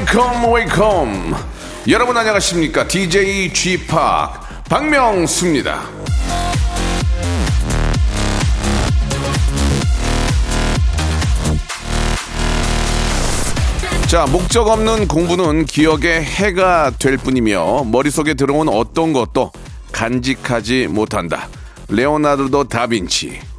Welcome welcome. 여러분 안녕하십니까? DJ G Park 박명수입니다. 자 목적 없는 공부는 기억에 해가 될 뿐이며 머릿속에 들어온 어떤 것도 간직하지 못한다. 레오나르도 다빈치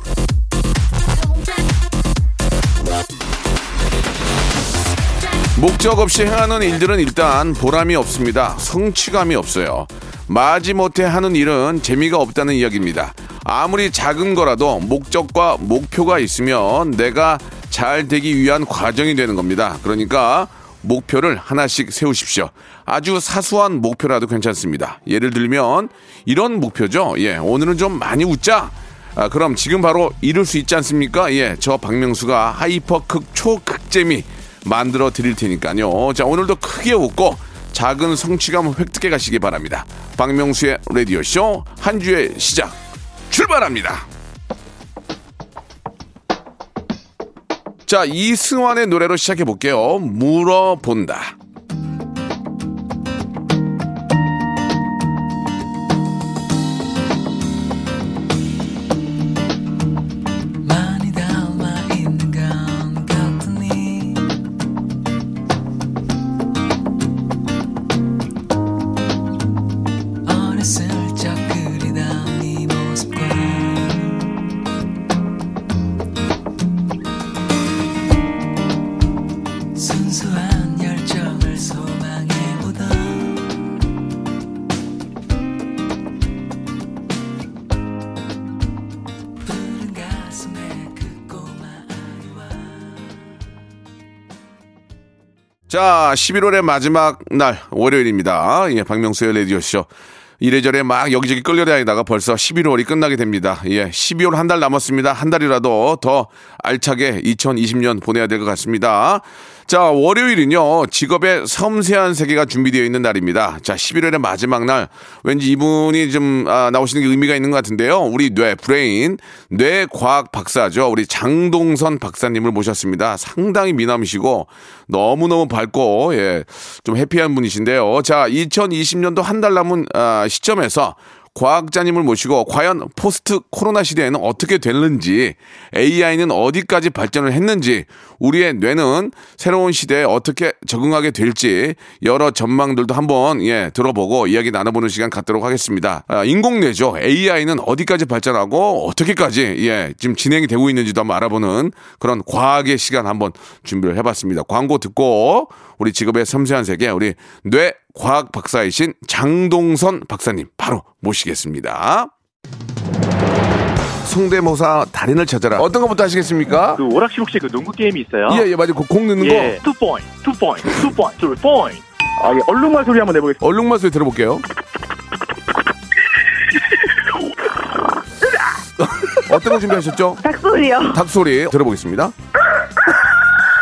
목적 없이 행하는 일들은 일단 보람이 없습니다. 성취감이 없어요. 마지못해 하는 일은 재미가 없다는 이야기입니다. 아무리 작은 거라도 목적과 목표가 있으면 내가 잘 되기 위한 과정이 되는 겁니다. 그러니까 목표를 하나씩 세우십시오. 아주 사소한 목표라도 괜찮습니다. 예를 들면 이런 목표죠. 예, 오늘은 좀 많이 웃자. 아, 그럼 지금 바로 이룰 수 있지 않습니까? 예, 저 박명수가 hyper 극 초극재미 만들어 드릴 테니까요. 자, 오늘도 크게 웃고 작은 성취감을 획득해 가시기 바랍니다. 박명수의 라디오쇼 한 주의 시작 출발합니다. 자, 이승환의 노래로 시작해 볼게요. 물어본다. 자, 11월의 마지막 날 월요일입니다. 예, 박명수의 라디오쇼. 이래저래 막 여기저기 끌려다니다가 벌써 11월이 끝나게 됩니다. 예, 12월 한 달 남았습니다. 한 달이라도 더 알차게 2020년 보내야 될 것 같습니다. 자, 월요일은요, 직업의 섬세한 세계가 준비되어 있는 날입니다. 자, 11월의 마지막 날, 왠지 이분이 좀, 아, 나오시는 게 의미가 있는 것 같은데요. 우리 뇌, 브레인, 뇌과학 박사죠. 우리 장동선 박사님을 모셨습니다. 상당히 미남이시고, 너무너무 밝고, 예, 좀 해피한 분이신데요. 자, 2020년도 한 달 남은, 아, 시점에서 과학자님을 모시고 과연 포스트 코로나 시대에는 어떻게 됐는지 AI는 어디까지 발전을 했는지 우리의 뇌는 새로운 시대에 어떻게 적응하게 될지 여러 전망들도 한번 예 들어보고 이야기 나눠보는 시간 갖도록 하겠습니다. 아, 인공뇌죠. AI는 어디까지 발전하고 어떻게까지 예 지금 진행이 되고 있는지도 한번 알아보는 그런 과학의 시간 한번 준비를 해봤습니다. 광고 듣고 우리 직업의 섬세한 세계 우리 뇌 과학 박사이신 장동선 박사님 바로 모시겠습니다. 성대모사 달인을 찾아라. 어떤 것부터 하시겠습니까? 그 오락실 혹시 그 농구 게임이 있어요? 예, 예, 맞아요. 그 공 넣는 예. 거. two point, two point, two point, 투 포인트. 아, 예. 얼룩말 소리 한번 내보겠습니다. 얼룩말 소리 들어볼게요. 어떤 거 준비하셨죠? 닭소리요. 닭소리 들어보겠습니다.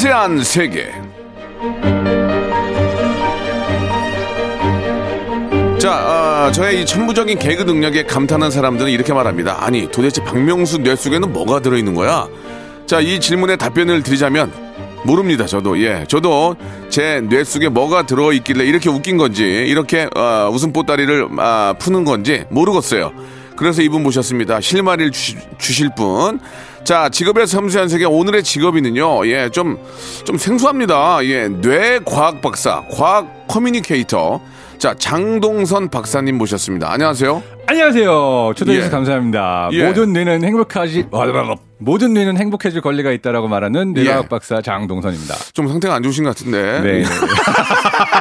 섬세한 세계. 자, 아, 저의 이 천부적인 개그 능력에 감탄한 사람들은 이렇게 말합니다. 아니, 도대체 박명수 뇌 속에는 뭐가 들어있는 거야? 자, 이 질문에 답변을 드리자면 모릅니다. 저도 예, 저도 제 뇌 속에 뭐가 들어있길래 이렇게 웃긴 건지 이렇게 아, 웃음 보따리를 아, 푸는 건지 모르겠어요. 그래서 이분 모셨습니다. 실마리를 주시, 주실 분. 자, 직업의 섬세한 세계 오늘의 직업인은요. 예, 좀 좀 생소합니다. 예, 뇌과학 박사, 과학 커뮤니케이터. 자, 장동선 박사님 모셨습니다. 안녕하세요. 안녕하세요. 초대해 주셔서 예. 감사합니다. 예. 모든 뇌는 행복하지, 모든 뇌는 행복해질 권리가 있다라고 말하는 뇌과학 예. 박사 장동선입니다. 좀 상태가 안 좋으신 것 같은데. 네.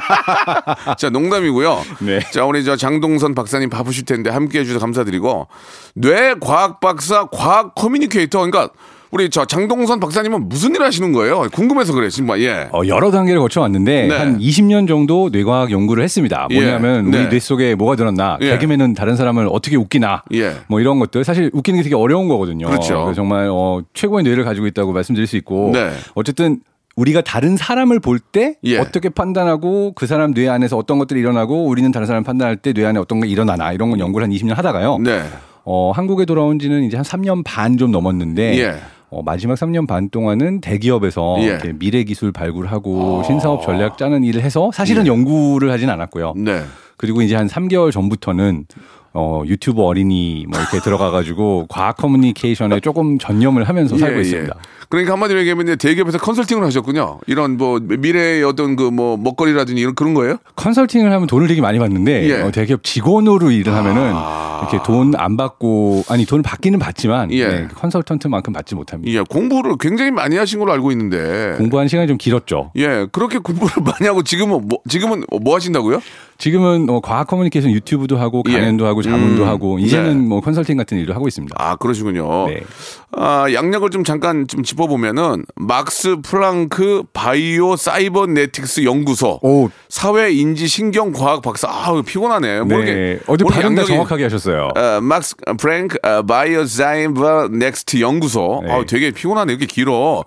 자, 농담이고요. 네. 자, 우리 저 장동선 박사님 바쁘실 텐데 함께 해주셔서 감사드리고, 뇌과학 박사, 과학 커뮤니케이터. 그러니까 우리 저 장동선 박사님은 무슨 일 하시는 거예요? 궁금해서 그래, 정말. 예. 어, 여러 단계를 거쳐왔는데 네. 한 20년 정도 뇌과학 연구를 했습니다. 예. 뭐냐면 네. 우리 뇌 속에 뭐가 들었나, 예. 개그맨은 다른 사람을 어떻게 웃기나, 예. 뭐 이런 것들 사실 웃기는 게 되게 어려운 거거든요. 그렇죠. 그래서 정말 어, 최고의 뇌를 가지고 있다고 말씀드릴 수 있고, 네. 어쨌든. 우리가 다른 사람을 볼때 예. 어떻게 판단하고 그 사람 뇌 안에서 어떤 것들이 일어나고 우리는 다른 사람을 판단할 때 뇌 안에 어떤 게 일어나나 이런 건 연구를 한 20년 하다가요. 네. 어, 한국에 돌아온 지는 이제 한 3년 반 좀 넘었는데 예. 어, 마지막 3년 반 동안은 대기업에서 예. 미래 기술 발굴하고 신사업 전략 짜는 일을 해서 사실은 연구를 하진 않았고요. 네. 그리고 이제 한 3개월 전부터는 어, 유튜브 어린이 뭐 이렇게 들어가가지고 과학 커뮤니케이션에 조금 전념을 하면서 살고 예, 있습니다. 예. 그러니까 한마디로 얘기하면 이제 대기업에서 컨설팅을 하셨군요. 이런 뭐 미래의 어떤 그 뭐 먹거리라든지 이런 그런 거예요? 컨설팅을 하면 돈을 되게 많이 받는데 예. 아. 어, 대기업 직원으로 일을 하면은 이렇게 돈 안 받고 아니 돈을 받기는 받지만 예. 네, 컨설턴트만큼 받지 못합니다. 예, 공부를 굉장히 많이 하신 걸로 알고 있는데. 공부한 시간이 좀 길었죠. 예, 그렇게 공부를 많이 하고 지금은 뭐, 지금은 뭐 하신다고요? 지금은 어, 과학 커뮤니케이션 유튜브도 하고 예. 강연도 하고 자문도 음, 하고 이제는 네. 뭐 컨설팅 같은 일도 하고 있습니다. 아, 그러시군요. 네. 아, 약력을 좀 잠깐 좀 짚어보면은 막스 플랑크 바이오 사이버네틱스 연구소 오. 사회 인지 신경 과학 박사. 아, 피곤하네. 뭐 네. 오늘 발음 다 정확하게 하셨어요. 어, 막스 프랭크 어, 바이오 사이버네틱스 연구소. 네. 아, 되게 피곤하네. 이렇게 길어.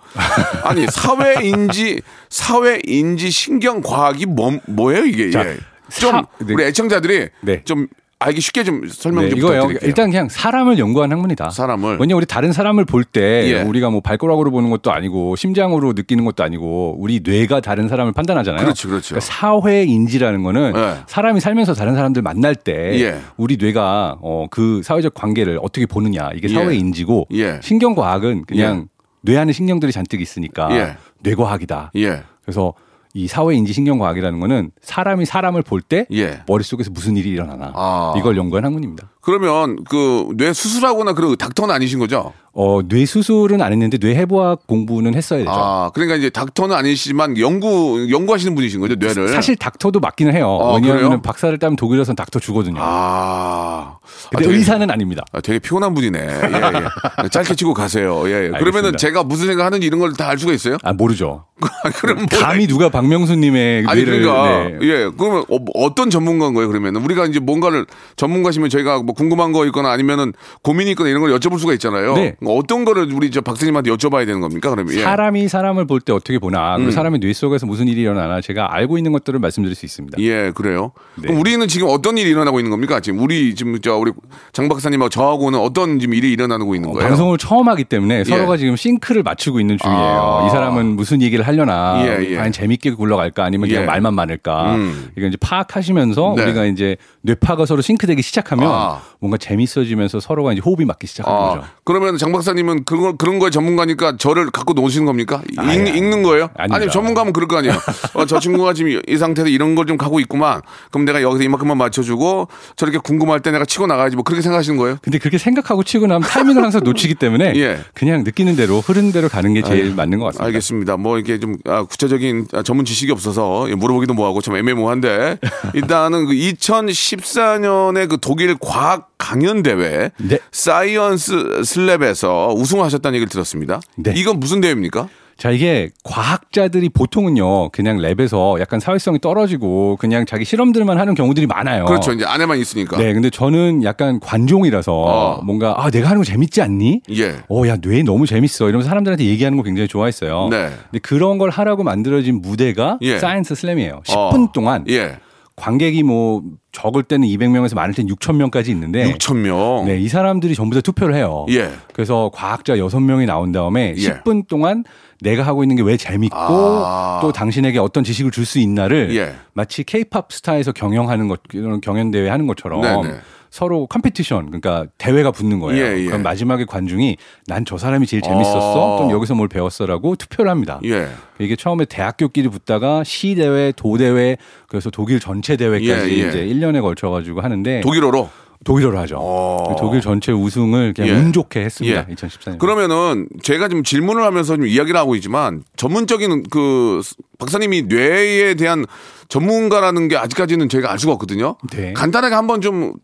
아니, 사회 인지 사회 인지 신경 과학이 뭐 뭐예요, 이게? 자, 예. 좀 사- 네. 우리 애청자들이 네. 좀 알기 쉽게 좀 설명 네, 좀 이거요. 부탁드릴게요. 일단 그냥 사람을 연구한 학문이다. 사람을. 왜냐 우리 다른 사람을 볼때 예. 우리가 뭐 발가락으로 보는 것도 아니고 심장으로 느끼는 것도 아니고 우리 뇌가 다른 사람을 판단하잖아요. 그렇죠, 그렇죠. 그러니까 사회 인지라는 거는 예. 사람이 살면서 다른 사람들 만날 때 예. 우리 뇌가 어, 그 사회적 관계를 어떻게 보느냐 이게 예. 사회 인지고 예. 신경과학은 그냥 뇌 안에 신경들이 잔뜩 있으니까 예. 뇌과학이다. 예. 그래서 이 사회 인지 신경 과학이라는 거는 사람이 사람을 볼때 예. 머릿속에서 무슨 일이 일어나나 아. 이걸 연구한 학문입니다. 그러면 그 뇌 수술하거나 그런 닥터는 아니신 거죠? 어, 뇌 수술은 안 했는데 뇌 해부학 공부는 했어야 되죠. 아, 그러니까 이제 닥터는 아니시지만 연구 연구하시는 분이신 거죠, 뇌를. 사실 닥터도 맞기는 해요. 아, 왜냐하면? 박사를 따면 독일에서는 닥터 주거든요. 아. 근데 아, 되게- 의사는 아닙니다. 아, 되게 피곤한 분이네. 예, 예. 짧게 치고 가세요. 예, 예. 그러면은. 제가 무슨 생각하는지 이런 걸 다 알 수가 있어요? 아 모르죠. 그럼 뭐 감히 누가 박명수 님의 아니 뇌를 그러니까 네. 예 그러면 어, 떤 전문가인 거예요 그러면 우리가 이제 뭔가를 전문가시면 저희가 뭐 궁금한 거 있거나 아니면은 고민이 있거나 이런 걸 여쭤볼 수가 있잖아요 네. 어떤 거를 우리 저 박사님한테 여쭤봐야 되는 겁니까 그러면 예. 사람이 사람을 볼 때 어떻게 보나, 음. 그 사람의 뇌 속에서 무슨 일이 일어나나 제가 알고 있는 것들을 말씀드릴 수 있습니다. 예, 그래요. 네. 그럼 우리는 지금 어떤 일이 일어나고 있는 겁니까? 지금 우리 지금 저 우리 장 박사님하고 저하고는 어떤 지금 일이 일어나고 있는 거예요? 방송을 처음 하기 때문에 서로가 예. 지금 싱크를 맞추고 있는 중이에요. 아. 이 사람은 무슨 얘기를 하려나, 예, 예. 과연 재밌게 굴러갈까, 아니면 그냥 예. 말만 많을까. 음. 이거 이제 파악하시면서 네. 우리가 이제 뇌파가 서로 싱크되기 시작하면 아. 뭔가 재밌어지면서 서로가 이제 호흡이 맞기 시작하는 아, 거죠. 그러면 장 박사님은 그런 거, 그런 거에 전문가니까 저를 갖고 노시는 겁니까? 읽, 아니. 읽는 거예요? 아닙니다. 아니 전문가면 그럴 거 아니에요. 어, 저 친구가 지금 이- 이 상태에서 이런 걸 좀 가고 있구만. 그럼 내가 여기서 이만큼만 맞춰주고 저렇게 궁금할 때 내가 치고 나가야지 뭐 그렇게 생각하시는 거예요? 근데 그렇게 생각하고 치고 나가면 타이밍을 항상 놓치기 때문에 예. 그냥 느끼는 대로 흐르는 대로 가는 게 제일 맞는 것 같습니다. 알겠습니다. 뭐 이렇게 좀 아, 구체적인 아, 전문 지식이 없어서 예, 물어보기도 뭐하고 좀 애매모호한데 일단은 그 2014년에 그 독일 과학 강연 대회 네. Science Slam에서 우승하셨다는 얘기를 들었습니다. 네. 이건 무슨 대회입니까? 자, 이게 과학자들이 보통은요, 그냥 lab에서 약간 사회성이 떨어지고 그냥 자기 실험들만 하는 경우들이 많아요. 그렇죠. 이제 안에만 있으니까. 네, 근데 저는 약간 관종이라서 어. 뭔가 아 내가 하는 거 재밌지 않니? 예. 어, 야, 뇌 너무 재밌어. 이러면서 사람들한테 얘기하는 거 굉장히 좋아했어요. 네. 근데 그런 걸 하라고 만들어진 무대가 예. Science Slam이에요. 10분 어. 동안 예. 관객이 뭐 적을 때는 200명에서 많을 때는 6,000명까지 있는데 6천 명. 네, 이 사람들이 전부 다 투표를 해요. 예. 그래서 과학자 6명이 나온 다음에 예. 10분 동안 내가 하고 있는 게 왜 재밌고 아. 또 당신에게 어떤 지식을 줄 수 있나를 예. 마치 케이팝 스타에서 경연하는 것 이런 경연 대회 하는 것처럼 네네. 서로 competition 그러니까 대회가 붙는 거예요. 예, 예. 그럼 마지막에 관중이 난 저 사람이 제일 재밌었어. 어. 또는 여기서 뭘 배웠어라고 투표를 합니다. 예. 이게 처음에 대학교끼리 붙다가 시 대회, 도 대회, 그래서 독일 전체 대회까지 예, 예. 이제 1년에 걸쳐 가지고 하는데 독일어로. 독일어로 하죠. 어. 독일 전체 우승을 그냥 예. 운 좋게 했습니다. 예. 2014년. 그러면은 제가 지금 질문을 하면서 좀 이야기를 하고 있지만 전문적인 그 박사님이 뇌에 대한 전문가라는 게 아직까지는 저희가 알 수가 없거든요. 네. 간단하게 한번 좀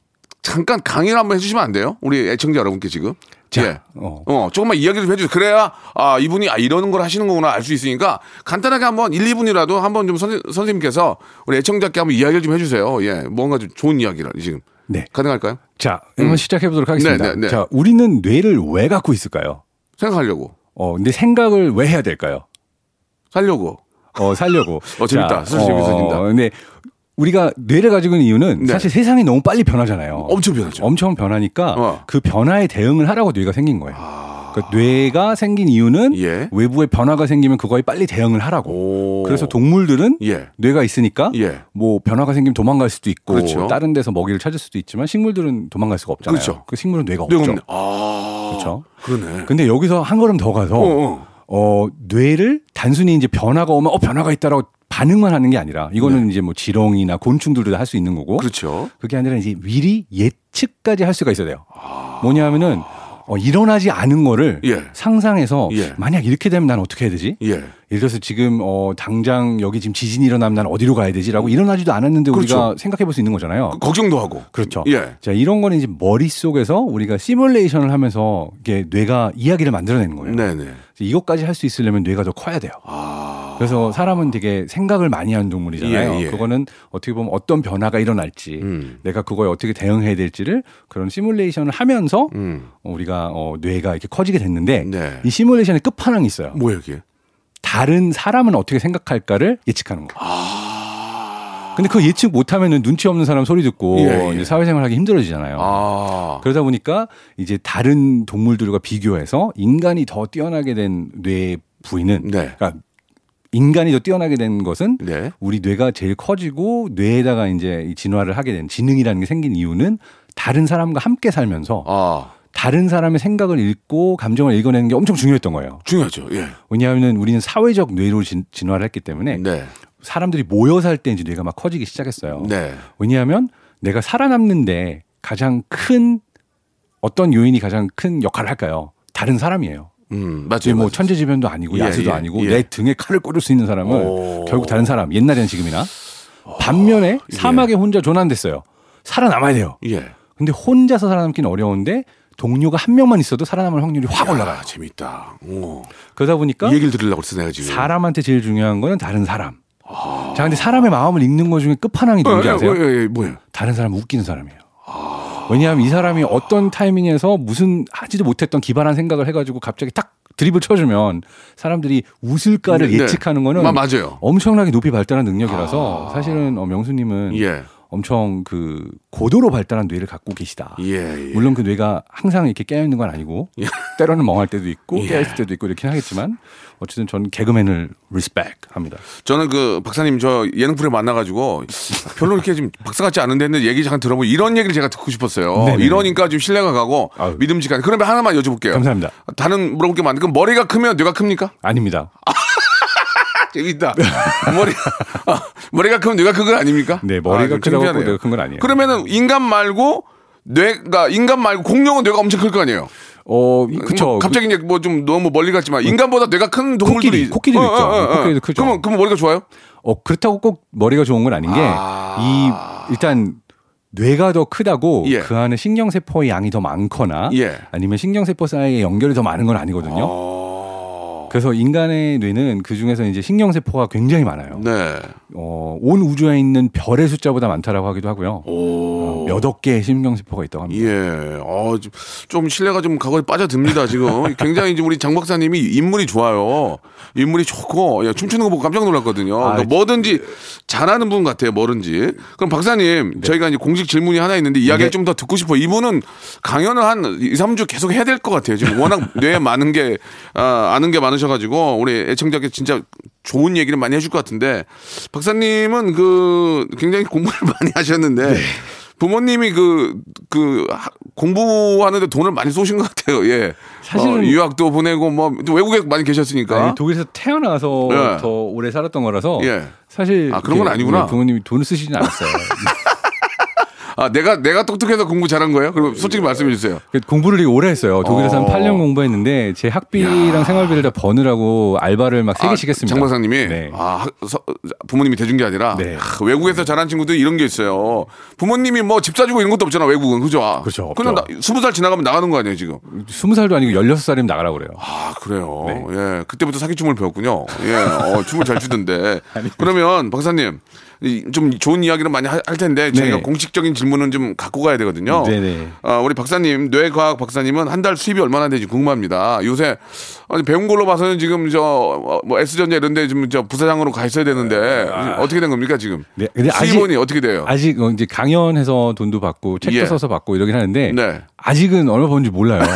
잠깐 강의를 한번 해주시면 안 돼요? 우리 애청자 여러분께 지금. 자, 예. 어. 어, 조금만 이야기를 좀 해주세요. 그래야, 아, 이분이, 아, 이러는 걸 하시는 거구나 알 수 있으니까, 간단하게 한번 1, 2분이라도 한번 좀 선, 선생님께서 우리 애청자께 한번 이야기를 좀 해주세요. 예. 뭔가 좀 좋은 이야기를 지금. 네. 가능할까요? 자, 한번 시작해 보도록 하겠습니다. 네, 네, 네. 자, 우리는 뇌를 왜 갖고 있을까요? 생각하려고. 어, 근데 생각을 왜 해야 될까요? 살려고. 어, 살려고. 어, 재밌다. 사실 재밌어진다. 근데 우리가 뇌를 가지고 있는 이유는 네. 사실 세상이 너무 빨리 변하잖아요. 엄청 변하죠. 엄청 변하니까 어. 아. 그 변화에 대응을 하라고 뇌가 생긴 거예요. 그러니까 뇌가 생긴 이유는 예. 외부의 변화가 생기면 그거에 빨리 대응을 하라고. 오. 그래서 동물들은 예. 뇌가 있으니까 예. 뭐 변화가 생기면 도망갈 수도 있고 그렇죠. 다른 데서 먹이를 찾을 수도 있지만 식물들은 도망갈 수가 없잖아요. 그렇죠. 그 식물은 뇌가 뇌가 없죠. 없네. 아. 그렇죠. 그러네. 근데 여기서 한 걸음 더 가서 어, 어. 어, 뇌를 단순히 이제 변화가 오면 어 변화가 있다라고 반응만 하는 게 아니라 이거는 이제 뭐 지렁이나 곤충들도 할 수 있는 거고 네. 그렇죠. 그게 아니라 이제 미리 예측까지 할 수가 있어야 돼요. 뭐냐면은 어, 일어나지 않은 거를 예. 상상해서 예. 만약 이렇게 되면 난 어떻게 해야 되지? 예. 예를 들어서 지금 어 당장 여기 지금 지진이 일어나면 난 어디로 가야 되지라고 일어나지도 않았는데 우리가 그렇죠. 생각해 볼 수 있는 거잖아요. 걱정도 하고. 그렇죠. 예. 자, 이런 거는 이제 머릿속에서 우리가 시뮬레이션을 하면서 이게 뇌가 이야기를 만들어내는 거예요. 네네. 이것까지 할 수 있으려면 뇌가 더 커야 돼요. 그래서 사람은 되게 생각을 많이 하는 동물이잖아요. 아. 예, 예. 그거는 어떻게 보면 어떤 변화가 일어날지 음. 내가 그거에 어떻게 대응해야 될지를 그런 시뮬레이션을 하면서 음. 어, 우리가 어, 뇌가 이렇게 커지게 됐는데 네. 이 시뮬레이션의 끝판왕이 있어요. 뭐야 이게? 다른 사람은 어떻게 생각할까를 예측하는 거예요. 근데 그 예측 못하면은 눈치 없는 사람 소리 듣고 아. 예, 예. 이제 사회생활하기 힘들어지잖아요. 아. 그러다 보니까 이제 다른 동물들과 비교해서 인간이 더 뛰어나게 된 뇌 부위는 네. 그러니까 인간이 더 뛰어나게 된 것은 네. 우리 뇌가 제일 커지고 뇌에다가 이제 이 진화를 하게 된 지능이라는 게 생긴 이유는 다른 사람과 함께 살면서 아. 다른 사람의 생각을 읽고 감정을 읽어내는 게 엄청 중요했던 거예요. 중요하죠. 예. 왜냐하면 우리는 사회적 뇌로 진, 진화를 했기 때문에 네. 사람들이 모여 살 때 이제 뇌가 막 커지기 시작했어요. 네. 왜냐하면 내가 살아남는데 가장 큰 어떤 요인이 가장 큰 역할을 할까요? 다른 사람이에요. 음, 이제 맞아요. 뭐 맞아요. 천재지변도 아니고 예, 야수도 예, 아니고 예. 내 등에 칼을 꽂을 수 있는 사람은 오. 결국 다른 사람 옛날에는 지금이나 반면에 사막에 혼자 조난됐어요. 살아남아야 돼요. 예. 근데 혼자서 살아남기는 어려운데 동료가 한 명만 있어도 살아남을 확률이 확 올라가요. 아, 재밌다. 오. 그러다 보니까 이 얘기를 들으려고 그랬어 내가 지금. 사람한테 제일 중요한 거는 다른 사람. 자, 근데 사람의 마음을 읽는 것 중에 끝판왕이 누군지 어, 아세요? 어, 예, 예, 뭐예요? 다른 사람 웃기는 사람이에요. 왜냐하면 이 사람이 어떤 타이밍에서 무슨 하지도 못했던 기발한 생각을 해가지고 갑자기 딱 드립을 쳐주면 사람들이 웃을까를 네, 네. 예측하는 거는 마- 맞아요. 엄청나게 높이 발달한 능력이라서 사실은 어, 명수님은 예. 엄청 그 고도로 발달한 뇌를 갖고 계시다. 예. 예. 물론 그 뇌가 항상 이렇게 깨어 있는 건 아니고 때로는 멍할 때도 있고 깨어 있을 때도 있고 이렇게 하겠지만 어쨌든 저는 개그맨을 respect 합니다. 저는 그 박사님 저 예능 프로에 만나가지고 별로 이렇게 지금 박사 같지 않은데 했는데 얘기 잠깐 들어보고 이런 얘기를 제가 듣고 싶었어요. 네네. 이러니까 좀 신뢰가 가고 아유. 믿음직한. 그러면 하나만 여쭤볼게요. 감사합니다. 다른 물어볼 게 많은데 그럼 머리가 크면 뇌가 큽니까? 아닙니다. 재밌다. 머리 아, 머리가 크면 뇌가 큰 건 아닙니까? 네, 머리가 좀 크다고. 뇌가 큰 건 아니에요. 그러면은 인간 말고 뇌가 인간 말고 공룡은 뇌가 엄청 클 거 아니에요. 어, 그쵸. 뭐 갑자기 이제 뭐 좀 너무 멀리 갔지만 인간보다 뇌가 큰 동물들이 코끼리, 코끼리도 있죠. 코끼리도 크죠. 그러면 그러면 머리가 좋아요? 어, 그렇다고 꼭 머리가 좋은 건 아닌 게, 아. 이, 일단, 뇌가 더 크다고 예. 그 안에 신경세포의 양이 더 많거나 예. 아니면 신경세포 사이에 연결이 더 많은 건 아니거든요. 어. 그래서 인간의 뇌는 그 중에서 이제 신경세포가 굉장히 많아요. 네. 어, 온 우주에 있는 별의 숫자보다 많다라고 하기도 하고요. 오. 어, 몇억 개의 신경세포가 있다고 합니다. 예. 어, 좀- 좀 신뢰가 좀 가거에 빠져듭니다, 지금. 굉장히 이제 우리 장 박사님이 인물이 좋아요. 인물이 좋고, 예, 춤추는 거 보고 깜짝 놀랐거든요. 아, 그러니까 뭐든지 잘하는 분 같아요, 뭐든지. 그럼 박사님, 저희가 이제 공식 질문이 하나 있는데 이야기 네. 좀더 듣고 싶어요. 이분은 강연을 한 2, 3주 계속 해야 될 것 같아요. 지금 워낙 뇌에 많은 게, 아, 아는 게 많 으셔가지고, 우리 애청자께 진짜 좋은 얘기를 많이 해줄 것 같은데, 박사님은 그 굉장히 공부를 많이 하셨는데, 네. 부모님이 그, 그, 하- 공부하는데 돈을 많이 쏘신 것 같아요. 예. 사실은- 어, 유학도 보내고 뭐, 또 외국에 많이 계셨으니까. 아니, 독일에서 태어나서 예. 더 오래 살았던 거라서 예. 사실 아, 그런 건 아니구나. 부모님이 돈을 쓰시진 않았어요. 아, 내가, 내가 똑똑해서 공부 잘한 거예요? 그럼 솔직히 말씀해 주세요. 그 공부를 되게 오래 했어요. 독일에서 어. 한 8년 공부했는데 제 학비랑 생활비를 다 버느라고 알바를 막세 아, 개씩 했습니다. 장 박사님이 네. 아, 학- 서- 부모님이 대준 게 아니라 네. 아, 외국에서 자란 친구들이 이런 게 있어요. 부모님이 뭐 집 사주고 이런 것도 없잖아, 외국은. 그죠? 아, 그렇죠, 그냥 나, 없죠. 20살 지나가면 나가는 거 아니에요, 지금? 20살도 아니고 16살이면 나가라 그래요. 아, 그래요. 네. 예. 그때부터 사기춤을 배웠군요. 예. 어, 춤을 잘 추던데. 그러면 박사님, 이- 좀 좋은 이야기를 많이 하- 할 텐데 저희가 네. 공식적인 질문은 좀 갖고 가야 되거든요. 네네. 아, 우리 박사님, 뇌과학 박사님은 한 달 수입이 얼마나 되는지 궁금합니다. 요새 아니, 배운 걸로 봐서는 지금 저뭐 S전자 이런 데 지금 저 부사장으로 가 있어야 되는데 어떻게 된 겁니까, 지금? 네, 수입원이 어떻게 돼요? 아직 어, 이제 강연해서 돈도 받고 책도 예. 써서 받고 이러긴 하는데 네. 아직은 얼마 버는지 몰라요.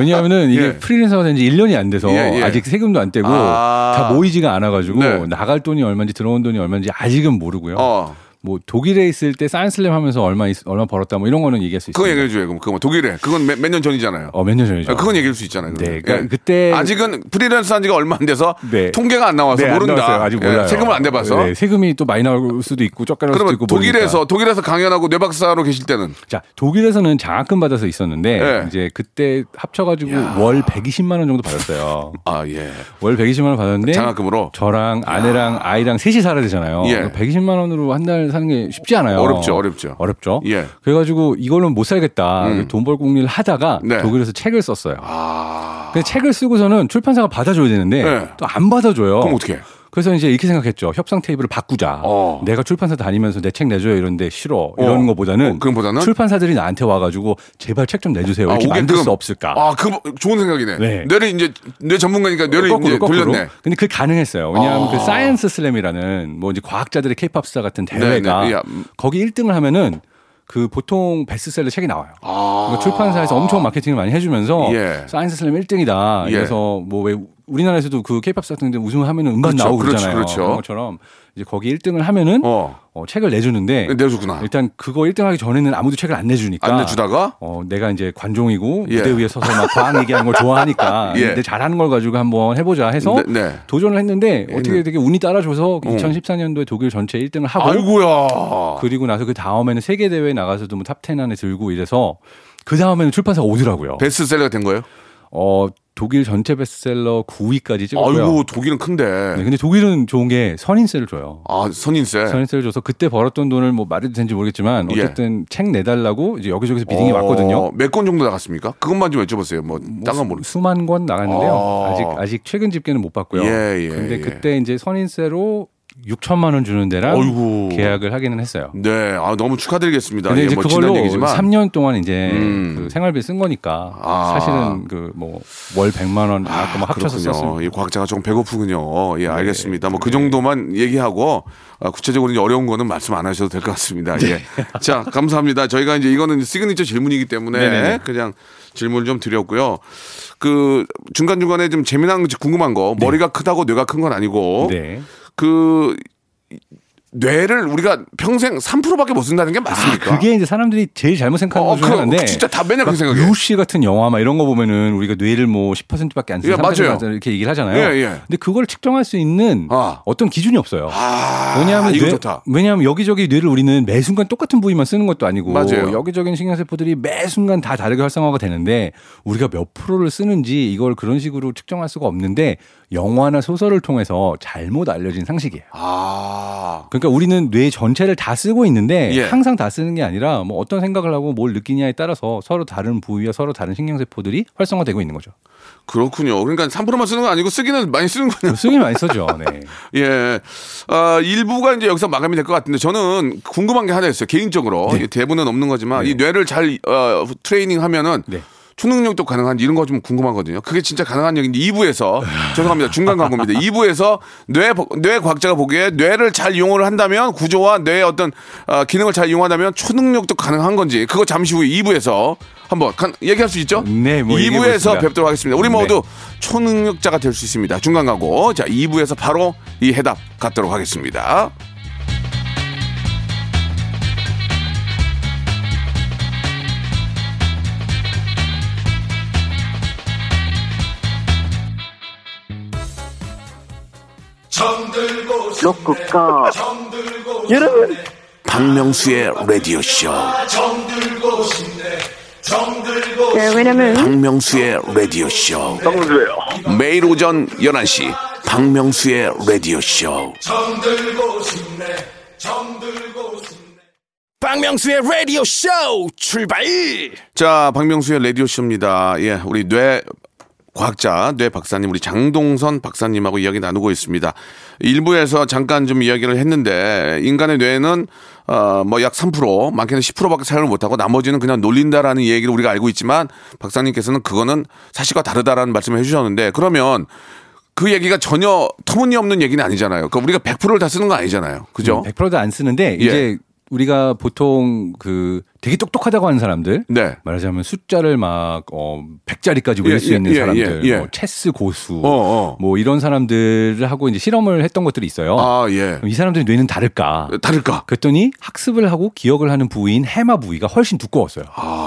왜냐하면은 이게 예. 프리랜서가 된 지 1년이 안 돼서 예, 예. 아직 세금도 안 떼고 아. 다 모이지가 않아가지고 네. 나갈 돈이 얼마인지 들어온 돈이 얼마인지 아직은 모르고요. 어. 뭐 독일에 있을 때 사이언슬램 하면서 얼마 있- 얼마 벌었다 뭐 이런 거는 얘기할 수 그거 있어요. 얘기해 줘요. 그럼 그거 뭐 독일에. 그건 몇 년 전이잖아요. 어, 몇 년 전이죠. 아, 그건 얘기할 수 있잖아요. 네, 그러면. 그러니까 예. 그때 아직은 프리랜서 한 지가 얼마 안 돼서 네. 통계가 안 나와서 네, 안 모른다. 나왔어요. 아직 예, 몰라요. 세금을 안 내봐서. 네, 세금이 또 많이 나올 수도 있고 쫓겨날 수도 그러면 있고 독일에서 모르니까. 독일에서 강연하고 뇌박사로 계실 때는 자 독일에서는 장학금 받아서 있었는데 네. 이제 그때 합쳐가지고 월 120만 원 정도 받았어요. 아 예. 월 120만 원 받았는데 장학금으로 저랑 아내랑 아이랑 셋이 살아야 되잖아요. 예. 120만 원으로 한달 사는 게 쉽지 않아요. 어렵죠, 어렵죠. 어렵죠. 예. 그래가지고 이걸로는 못 살겠다. 음. 돈벌 공리를 하다가 네. 독일에서 책을 썼어요. 아. 근데 책을 쓰고서는 출판사가 받아줘야 되는데 네. 또안 받아줘요. 그럼 어떻게? 그래서 이제 이렇게 생각했죠. 협상 테이블을 바꾸자. 어. 내가 출판사 다니면서 내 책 내줘요 이런데 싫어. 어. 것보다는 어, 그럼보다는? 출판사들이 나한테 와가지고 제발 책 좀 내주세요. 이렇게 만들 수 없을까? 아, 그 좋은 생각이네. 네. 뇌를 이제 뇌 전문가니까 뇌를 이제 돌렸네. 근데 그게 가능했어요. 왜냐하면 아. 그 Science Slam이라는 뭐 이제 과학자들의 케이팝 스타 같은 대회가 네, 네. 야. 거기 1등을 하면은 그 보통 베스트셀러 책이 나와요. 아. 그러니까 출판사에서 엄청 마케팅을 많이 해주면서 예. Science Slam 1등이다. 예. 그래서 뭐 왜 우리나라에서도 그 케이팝 스타 같은 데 우승을 하면은 음반 그렇죠, 나오고 그렇죠, 그러잖아요. 그렇죠. 런 것처럼 이제 거기 1등을 하면은 어. 어, 책을 내주는데 내주구나. 일단 그거 1등하기 전에는 아무도 책을 안 내주니까 안 내주다가 어, 내가 이제 관종이고 예. 무대 위에 서서 막 과학 얘기하는 걸 좋아하니까 예. 내 잘하는 걸 가지고 한번 해보자 해서 네, 네. 도전을 했는데 어떻게 되게 운이 따라줘서 어. 2014년도에 독일 전체 1등을 하고 아이고야. 그리고 나서 그 다음에는 세계 대회 나가서도 뭐 탑10 안에 들고 이래서 그 다음에는 출판사가 오더라고요. 베스트셀러가 된 거예요? 어 독일 전체 베스트셀러 9위까지 찍었고요. 아이고 독일은 큰데. 네, 근데 독일은 좋은 게 선인세를 줘요. 아 선인세. 선인세를 줘서 그때 벌었던 돈을 뭐 말해도 되는지 모르겠지만 예. 어쨌든 책 내달라고 이제 여기저기서 비딩이 어, 왔거든요. 몇건 정도 나갔습니까? 그것만 좀 여쭤보세요. 뭐딴건 모르. 수만 권 나갔는데요. 아. 아직 아직 최근 집계는 못 봤고요. 예, 예, 근데 예. 그때 이제 선인세로 6천만 원 주는 데랑 어이구. 계약을 하기는 했어요. 네, 아 너무 축하드리겠습니다. 근데 예, 이제 뭐 그걸로 얘기지만 3년 동안 이제 음. 그 생활비 쓴 거니까 아. 사실은 그 뭐 월 100만 원 아까 뭐 합쳐서. 썼습니다. 이 과학자가 조금 배고프군요. 예, 알겠습니다. 뭐그 네. 정도만 얘기하고 아, 구체적으로 이제 어려운 거는 말씀 안 하셔도 될 것 같습니다. 예. 자, 감사합니다. 저희가 이제 이거는 시그니처 질문이기 때문에 네네네. 그냥 질문을 좀 드렸고요. 그 중간 중간에 좀 재미난 거 궁금한 거 머리가 크다고 뇌가 큰 건 아니고 네. 그 뇌를 우리가 평생 3%밖에 못 쓴다는 게 맞습니까? 그게 이제 사람들이 제일 잘못 생각하는 어, 그, 하나인데 진짜 다 맨날 그렇게 생각해. 루시 같은 영화 막 이런 거 보면은 우리가 뇌를 뭐 10%밖에 안 쓰는 예, 맞아요. 이렇게 얘기를 하잖아요. 예, 예. 근데 그걸 측정할 수 있는 아. 어떤 기준이 없어요. 아, 왜냐하면 이거 뇌- 좋다. 왜냐하면 여기저기 뇌를 우리는 매 순간 똑같은 부위만 쓰는 것도 아니고 맞아요. 여기저기 신경 세포들이 매 순간 다 다르게 활성화가 되는데 우리가 몇 프로를 쓰는지 이걸 그런 식으로 측정할 수가 없는데 영화나 소설을 통해서 잘못 알려진 상식이에요. 아. 그러니까 그러니까 우리는 뇌 전체를 다 쓰고 있는데 예. 항상 다 쓰는 게 아니라 뭐 어떤 생각을 하고 뭘 느끼냐에 따라서 서로 다른 부위와 서로 다른 신경세포들이 활성화되고 있는 거죠. 그렇군요. 그러니까 3%만 쓰는 건 아니고 쓰기는 많이 쓰는군요. 쓰기 많이 쓰죠. 네. 예. 아, 일부가 이제 여기서 마감이 될 것 같은데 저는 궁금한 게 하나 있어요. 개인적으로. 네. 이 대부는 없는 거지만 이 뇌를 잘 어, 트레이닝 하면은 네. 초능력도 가능한 이런 거 좀 궁금하거든요. 그게 진짜 가능한 얘기인데 2부에서 죄송합니다. 중간 광고입니다. 2부에서 뇌 뇌 과학자가 보기에 뇌를 잘 이용을 한다면 구조와 뇌의 어떤 어, 기능을 잘 이용한다면 초능력도 가능한 건지 그거 잠시 후에 2부에서 한번 간- 얘기할 수 있죠? 네, 뭐 2부에서 얘기해보겠습니다. 뵙도록 하겠습니다. 우리 네. 모두 초능력자가 될 수 있습니다. 중간 광고. 자, 2부에서 바로 이 해답 갖도록 하겠습니다. 로쿠꺼 여러분 박명수의 라디오 쇼. 네, 왜냐면 박명수의 라디오 쇼. 정수예요 매일 오전 11시 박명수의 라디오 쇼. 박명수의 라디오 쇼 출발 자, 박명수의 라디오 쇼입니다. 예, 우리 뇌 과학자, 뇌 박사님, 우리 장동선 박사님하고 이야기 나누고 있습니다. 일부에서 잠깐 좀 이야기를 했는데, 인간의 뇌는, 어, 뭐 약 3%, 많게는 10%밖에 사용을 못하고 나머지는 그냥 놀린다라는 얘기를 우리가 알고 있지만, 박사님께서는 그거는 사실과 다르다라는 말씀을 해주셨는데, 그러면 그 얘기가 전혀 터무니없는 얘기는 아니잖아요. 그러니까 우리가 100%를 다 쓰는 건 아니잖아요. 그죠? 100%도 안 쓰는데 예. 이제 우리가 보통 그 되게 똑똑하다고 하는 사람들 네. 말하자면 숫자를 막 어, 100자리까지 외울 예, 수 예, 있는 예, 사람들, 예, 예. 뭐 체스 고수, 어, 어. 뭐 이런 사람들을 하고 이제 실험을 했던 것들이 있어요. 아, 예. 이 사람들의 뇌는 다를까? 다를까? 그랬더니 학습을 하고 기억을 하는 부위인 해마 부위가 훨씬 두꺼웠어요.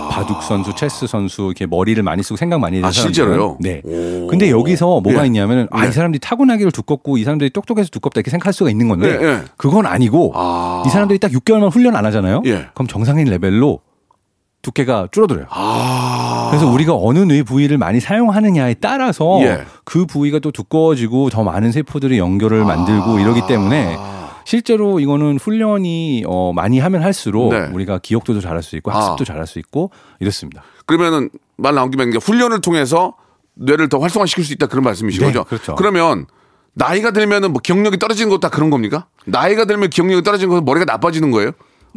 바둑 선수, 체스 선수 이렇게 머리를 많이 쓰고 생각 많이 하는 아. 실제로요? 네. 오. 근데 여기서 뭐가 예. 있냐면 아, 네. 이 사람들이 타고나기로 두껍고 이 사람들이 똑똑해서 두껍다 이렇게 생각할 수가 있는 건데. 그건 아니고 아. 이 사람들이 딱 6개월만 훈련 안 하잖아요. 예. 그럼 정상인 레벨로 두께가 줄어들어요. 아. 그래서 우리가 어느 뇌 부위를 많이 사용하느냐에 따라서 예. 그 부위가 또 두꺼워지고 더 많은 세포들의 연결을 만들고 이러기 때문에 실제로 이거는 훈련이 어, 많이 하면 할수록 네. 우리가 기억도 잘할 수 있고 학습도 잘할 수 있고 이렇습니다. 그러면은 말 나온 김에 훈련을 통해서 뇌를 더 활성화시킬 수 있다 그런 말씀이신 네, 거죠? 그렇죠. 그러면 나이가 들면은 뭐 기억력이 떨어지는 것도 다 그런 겁니까? 나이가 들면 기억력이 떨어지는 것은 머리가 나빠지는 거예요?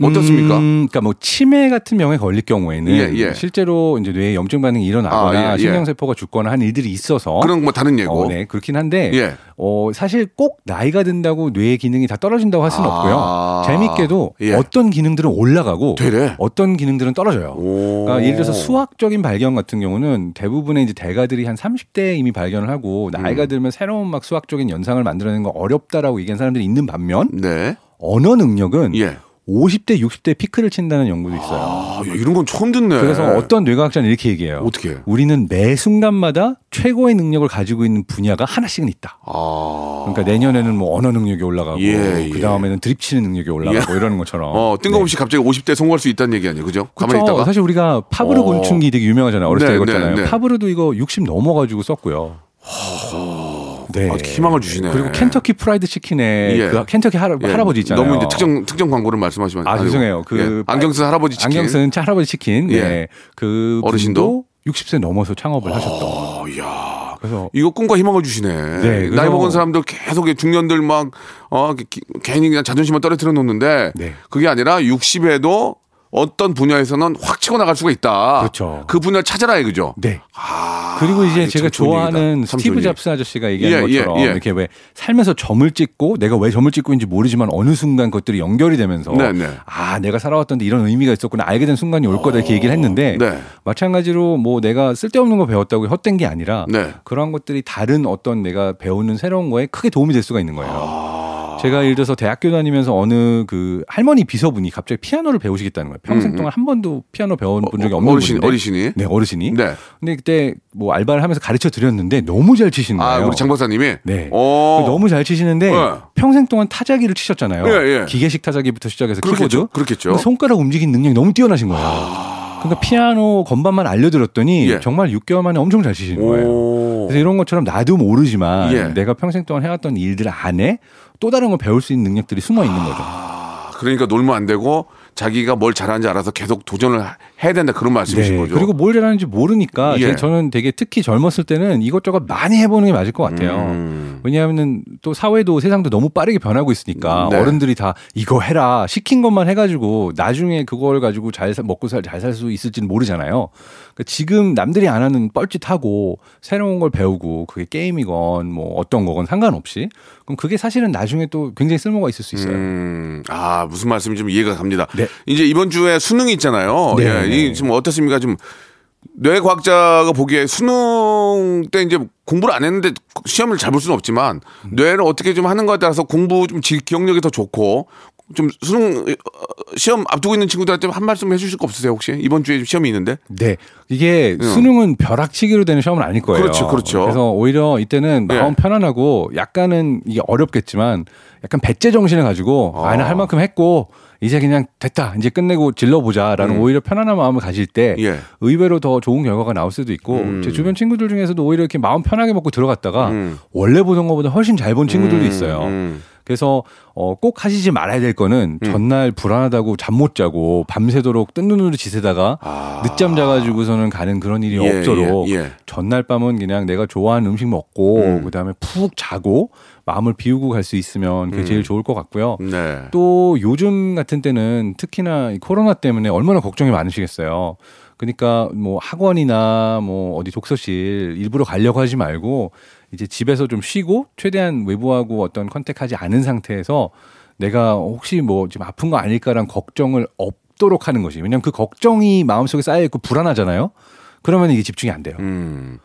어떻습니까? 음, 그러니까 뭐 치매 같은 병에 걸릴 경우에는 예, 예. 실제로 이제 뇌에 염증 반응이 일어나거나 아, 예, 예. 신경세포가 죽거나 한 일들이 있어서 그런 뭐 다른 예고. 어, 네, 그렇긴 한데 예. 어, 사실 꼭 나이가 든다고 뇌의 기능이 다 떨어진다고 할 수는 아. 없고요. 재밌게도 예. 어떤 기능들은 올라가고 되래? 어떤 기능들은 떨어져요. 오. 그러니까 예를 들어서 수학적인 발견 같은 경우는 대부분의 이제 대가들이 한 30대에 이미 발견을 하고 나이가 음. 들면 새로운 막 수학적인 연상을 만들어내는 거 어렵다라고 얘기하는 사람들이 있는 반면 네. 언어 능력은 예. 50대, 60대 피크를 친다는 연구도 있어요. 아, 야, 이런 건 처음 듣네. 그래서 어떤 뇌과학자는 이렇게 얘기해요. 어떻게? 우리는 매 순간마다 최고의 능력을 가지고 있는 분야가 하나씩은 있다. 아. 그러니까 내년에는 뭐 언어 능력이 올라가고 예, 예. 그 다음에는 드립 치는 능력이 올라가고 이러는 것처럼. 어, 뜬금없이 갑자기 50대 성공할 수 있다는 얘기 아니에요. 그죠? 가만히. 있다가. 사실 우리가 파브르 어. 곤충기 되게 유명하잖아요. 어렸을 네, 때 읽었잖아요. 네, 네. 파브르도 이거 60 넘어가지고 썼고요. 네. 아, 희망을 주시네. 그리고 켄터키 프라이드 치킨의 예. 그 켄터키 할아, 예. 할아버지 있잖아요. 너무 이제 특정 특정 광고를 말씀하시면 아 아니고. 죄송해요. 그 예. 안경 쓴 할아버지 치킨. 안경 쓴 할아버지 치킨. 예. 네. 그 어르신도? 분도 60세 넘어서 창업을 하셨던. 어, 야. 그래서 이거 꿈과 희망을 주시네. 네, 나이 먹은 사람들 계속 중년들 막, 어, 기- 괜히 그냥 자존심만 떨어뜨려 놓는데. 네. 그게 아니라 60에도 어떤 분야에서는 확 치고 나갈 수가 있다. 그렇죠. 그 분야를 찾아라 이거죠. 네. 아, 그리고 이제 제가 좋아하는 스티브. 잡스 아저씨가 얘기하는 예, 예, 것처럼 예. 이렇게 왜 살면서 점을 찍고 내가 왜 점을 찍고 있는지 모르지만 어느 순간 그것들이 연결이 되면서 네, 네. 아 내가 살아왔던데 이런 의미가 있었구나 알게 된 순간이 올 거다 이렇게 얘기를 했는데 네. 마찬가지로 뭐 내가 쓸데없는 거 배웠다고 헛된 게 아니라 네. 그러한 것들이 다른 어떤 내가 배우는 새로운 거에 크게 도움이 될 수가 있는 거예요. 아. 제가 예를 들어서 대학교 다니면서 어느 그 할머니 비서분이 갑자기 피아노를 배우시겠다는 거예요. 평생 동안 한 번도 피아노 배워본 적이 없는 음, 어르신, 분인데. 어르신이. 네, 어르신이. 네. 근데 그때 뭐 알바를 하면서 가르쳐 드렸는데 너무 잘 치시는 거예요. 아, 우리 장 박사님이? 네. 어. 너무 잘 치시는데 네. 평생 동안 타자기를 치셨잖아요. 예, 예. 기계식 타자기부터 시작해서 그렇겠죠. 키보드. 그렇겠죠. 손가락 움직이는 능력이 너무 뛰어나신 거예요. 그러니까 피아노 건반만 알려드렸더니 예. 정말 6개월 만에 엄청 잘 치시는 거예요. 오. 그래서 이런 것처럼 나도 모르지만 예. 내가 평생 동안 해왔던 일들 안에 또 다른 걸 배울 수 있는 능력들이 숨어 있는 거죠. 아, 그러니까 놀면 안 되고 자기가 뭘 잘하는지 알아서 계속 도전을 해야 된다 그런 말씀이신 거죠. 네. 그리고 뭘 잘하는지 모르니까 예. 제- 저는 되게 특히 젊었을 때는 이것저것 많이 해보는 게 맞을 것 같아요. 음. 왜냐하면은 또 사회도 세상도 너무 빠르게 변하고 있으니까 네. 어른들이 다 이거 해라 시킨 것만 해가지고 나중에 그걸 가지고 잘 사- 먹고 살잘살 수 있을지는 모르잖아요. 그러니까 지금 남들이 안 하는 뻘짓하고 새로운 걸 배우고 그게 게임이건 뭐 어떤 거건 상관없이 그럼 그게 사실은 나중에 또 굉장히 쓸모가 있을 수 있어요. 음, 아, 무슨 말씀인지 좀 이해가 갑니다. 네. 이제 이번 주에 수능이 있잖아요. 네. 예, 이 지금 어떻습니까? 좀 뇌과학자가 보기에 수능 때 이제 공부를 안 했는데 시험을 잘 볼 수는 없지만 뇌를 어떻게 좀 하는 거에 따라서 공부 좀 지- 기억력이 더 좋고 좀 수능 어, 시험 앞두고 있는 친구들한테 한 말씀 해주실 거 없으세요 혹시 이번 주에 시험이 있는데 네. 이게 수능은 벼락치기로 되는 시험은 아닐 거예요. 그렇죠, 그렇죠. 그래서 오히려 이때는 예. 마음 편안하고 약간은 이게 어렵겠지만 약간 배째 정신을 가지고 아, 나할 만큼 했고 이제 그냥 됐다. 이제 끝내고 질러보자라는 오히려 편안한 마음을 가질 때 음. 예. 의외로 더 좋은 결과가 나올 수도 있고 음. 제 주변 친구들 중에서도 오히려 이렇게 마음 편하게 먹고 들어갔다가 음. 원래 보던 것보다 훨씬 잘 본 친구들도 음, 있어요. 음. 그래서 어, 꼭 하시지 말아야 될 거는 전날 불안하다고 잠 못 자고 밤새도록 뜬 눈으로 지새다가 늦잠 자가지고서는 가는 그런 일이 아. 예, 없도록 예, 예. 전날 밤은 그냥 내가 좋아하는 음식 먹고 음. 그다음에 푹 자고 마음을 비우고 갈 수 있으면 그게 제일 좋을 것 같고요. 네. 또 요즘 같은 때는 특히나 이 코로나 때문에 얼마나 걱정이 많으시겠어요. 그러니까 뭐 학원이나 뭐 어디 독서실 일부러 가려고 하지 말고 이제 집에서 좀 쉬고 최대한 외부하고 어떤 컨택하지 않은 상태에서 내가 혹시 뭐 지금 아픈 거 아닐까란 걱정을 없도록 하는 것이 왜냐하면 그 걱정이 마음속에 쌓여 있고 불안하잖아요. 그러면 이게 집중이 안 돼요. 음.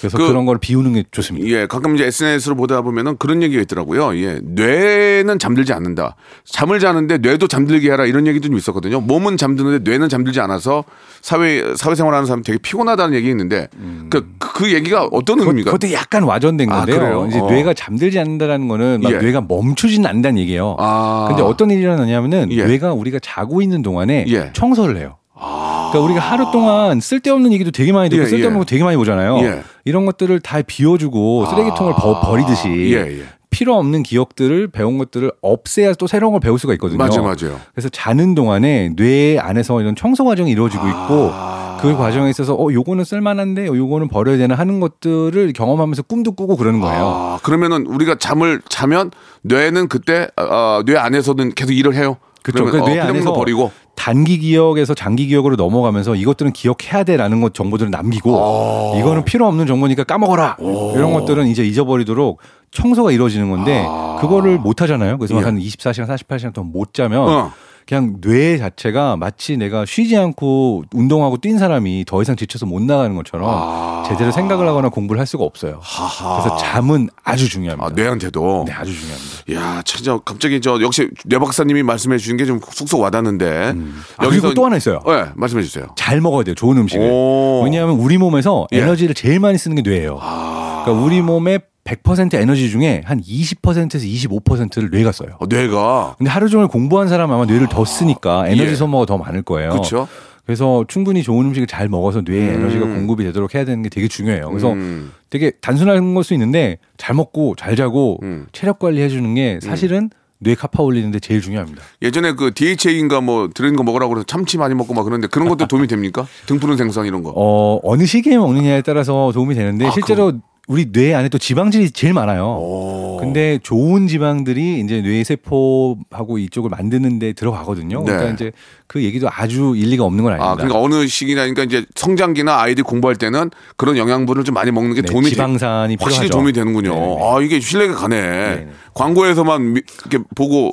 그래서 그- 그, 런걸 비우는 게 좋습니다. 예, 가끔 이제 SNS로 보다 보면은 그런 얘기가 있더라고요. 예, 뇌는 잠들지 않는다. 잠을 자는데 뇌도 잠들게 하라 이런 얘기도 좀 있었거든요. 몸은 잠드는데 뇌는 잠들지 않아서 사회 사회생활하는 사람 되게 피곤하다는 얘기 있는데 그, 그, 그 얘기가 어떤 의미입니까? 그것도 약간 와전된 아, 건데요. 그래요? 이제 어. 뇌가 잠들지 않는다라는 거는 막 예. 뇌가 멈추지는 않는다는 얘기예요. 아. 근데 어떤 일이 일어나냐면은 예. 뇌가 우리가 자고 있는 동안에 예. 아. 청소를 해요. 그러니까 우리가 하루 동안 쓸데없는 얘기도 되게 많이 듣고 예, 쓸데없는 예. 거 되게 많이 보잖아요. 예. 이런 것들을 다 비워주고 쓰레기통을 버, 버리듯이 예, 예. 필요 없는 기억들을 배운 것들을 없애야 또 새로운 걸 배울 수가 있거든요. 맞아요, 맞아요. 그래서 자는 동안에 뇌 안에서 이런 청소 과정이 이루어지고 있고 아. 그 과정에 있어서 어 요거는 쓸만한데 어, 요거는 버려야 되나 하는 것들을 경험하면서 꿈도 꾸고 그러는 거예요. 아, 그러면은 우리가 잠을 자면 뇌는 그때 어, 뇌 안에서는 계속 일을 해요. 그렇죠. 그러면, 그뇌 어, 안에서 거 버리고. 단기 기억에서 장기 기억으로 넘어가면서 이것들은 기억해야 돼라는 것 정보들을 남기고 이거는 필요 없는 정보니까 까먹어라 이런 것들은 이제 잊어버리도록 청소가 이루어지는 건데 그거를 못 하잖아요. 그래서 예. 한 24시간 48시간 동안 못 자면 어. 그냥 뇌 자체가 마치 내가 쉬지 않고 운동하고 뛴 사람이 더 이상 지쳐서 못 나가는 것처럼 제대로 생각을 하거나 공부를 할 수가 없어요. 그래서 잠은 아주 중요합니다. 아, 뇌한테도. 네, 아주 중요합니다. 야, 참, 저 갑자기 저 역시 뇌 박사님이 말씀해 주신 게 좀 쑥쑥 와닿는데. 아, 그리고 또 하나 있어요. 네, 말씀해 주세요. 잘 먹어야 돼요. 좋은 음식을. 오. 왜냐하면 우리 몸에서 예. 아. 에너지를 제일 많이 쓰는 게 뇌예요. 그러니까 우리 몸의 100% 에너지 중에 한 20%에서 25%를 뇌가 써요. 어, 뇌가. 근데 하루 종일 공부한 사람 아마 뇌를 더 쓰니까 에너지 예. 소모가 더 많을 거예요. 그렇죠. 그래서 충분히 좋은 음식을 잘 먹어서 뇌에 에너지가 공급이 되도록 해야 되는 게 되게 중요해요. 그래서 음. 되게 단순한 걸 수 있는데 잘 먹고 잘 자고 음. 체력 관리 해주는 게 사실은 뇌 카파 올리는데 제일 중요합니다. 예전에 그 DHA인가 뭐 들은 거 먹으라고 그래서 참치 많이 먹고 막 그러는데 그런 것도 도움이 됩니까? 등푸른 생선 이런 거. 어, 어느 시기에 먹느냐에 따라서 도움이 되는데 아, 실제로 우리 뇌 안에 또 지방질이 제일 많아요. 오. 근데 좋은 지방들이 이제 뇌 세포하고 이쪽을 만드는데 들어가거든요. 네. 그러니까 이제 그 얘기도 아주 일리가 없는 건 아닙니다. 아, 그러니까 어느 시기나니까 이제 성장기나 아이들이 공부할 때는 그런 영양분을 좀 많이 먹는 게 네, 도움이 돼- 지방산이 확실히 필요하죠. 도움이 되는군요. 네, 네. 아, 이게 신뢰가 가네. 네. 광고에서만 미- 이렇게 보고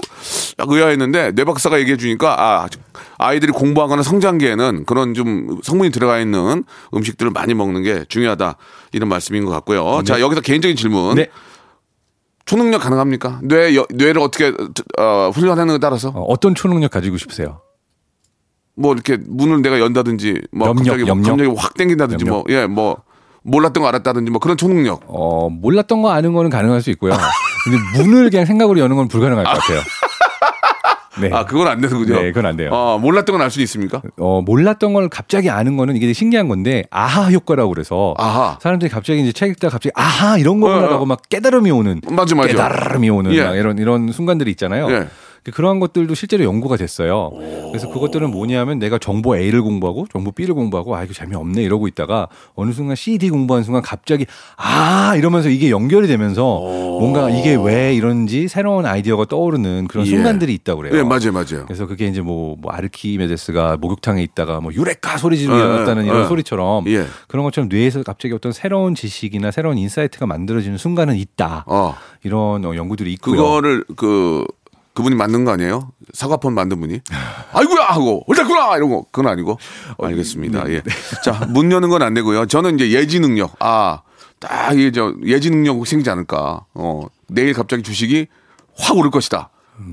약 의아했는데 뇌 박사가 얘기해 주니까 아, 아이들이 공부하거나 성장기에는 그런 좀 성분이 들어가 있는 음식들을 많이 먹는 게 중요하다. 이런 말씀인 것 같고요. 자, 여기서 개인적인 질문. 네. 초능력 가능합니까? 뇌, 여- 뇌를 어떻게 어, 훈련하는 데 따라서 어, 어떤 초능력 가지고 싶으세요? 뭐 이렇게 문을 내가 연다든지 뭐 염력, 갑자기, 뭐 염력? 갑자기 확 땡긴다든지 뭐예 뭐 몰랐던 거 알았다든지 뭐 그런 초능력 어, 몰랐던 거 아는 거는 가능할 수 있고요. 근데 문을 그냥 생각으로 여는 건 불가능할 것 같아요. 네. 아, 그건 안 되는군요. 네, 그건 안 돼요. 어, 몰랐던 건 알 수 있습니까? 어, 몰랐던 걸 갑자기 아는 거는 이게 신기한 건데 아하 효과라고 그래서 아하. 사람들이 갑자기 이제 책 읽다가 갑자기 아하 이런 거구나라고 어, 어. 막 깨달음이 오는 맞아, 맞아. 깨달음이 오는 예. 막 이런 이런 순간들이 있잖아요. 예. 그런 것들도 실제로 연구가 됐어요. 그래서 그것들은 뭐냐면 내가 정보 A를 공부하고 정보 B를 공부하고 아 이거 재미없네 이러고 있다가 어느 순간 C, D 공부하는 순간 갑자기 아 이러면서 이게 연결이 되면서 뭔가 이게 왜 이런지 새로운 아이디어가 떠오르는 그런 예. 순간들이 있다고 그래요. 예, 맞아요, 맞아요. 그래서 그게 이제 뭐, 뭐 아르키메데스가 목욕탕에 있다가 뭐 유레카 소리 지르고 예, 일어났다는 예, 이런 예. 소리처럼 예. 그런 것처럼 뇌에서 갑자기 어떤 새로운 지식이나 새로운 insight가 만들어지는 순간은 있다. 어. 이런 어, 연구들이 있고요. 그거를 그 그분이 만든 거 아니에요? 사과폰 만든 분이? 아이고야 하고 옳다구나 이런 거 그건 아니고 알겠습니다. 예. 자 문 여는 건 안 되고요. 저는 이제 예지 능력 아딱 이게 저 예지 능력 생기지 않을까. 어 내일 갑자기 주식이 확 오를 것이다.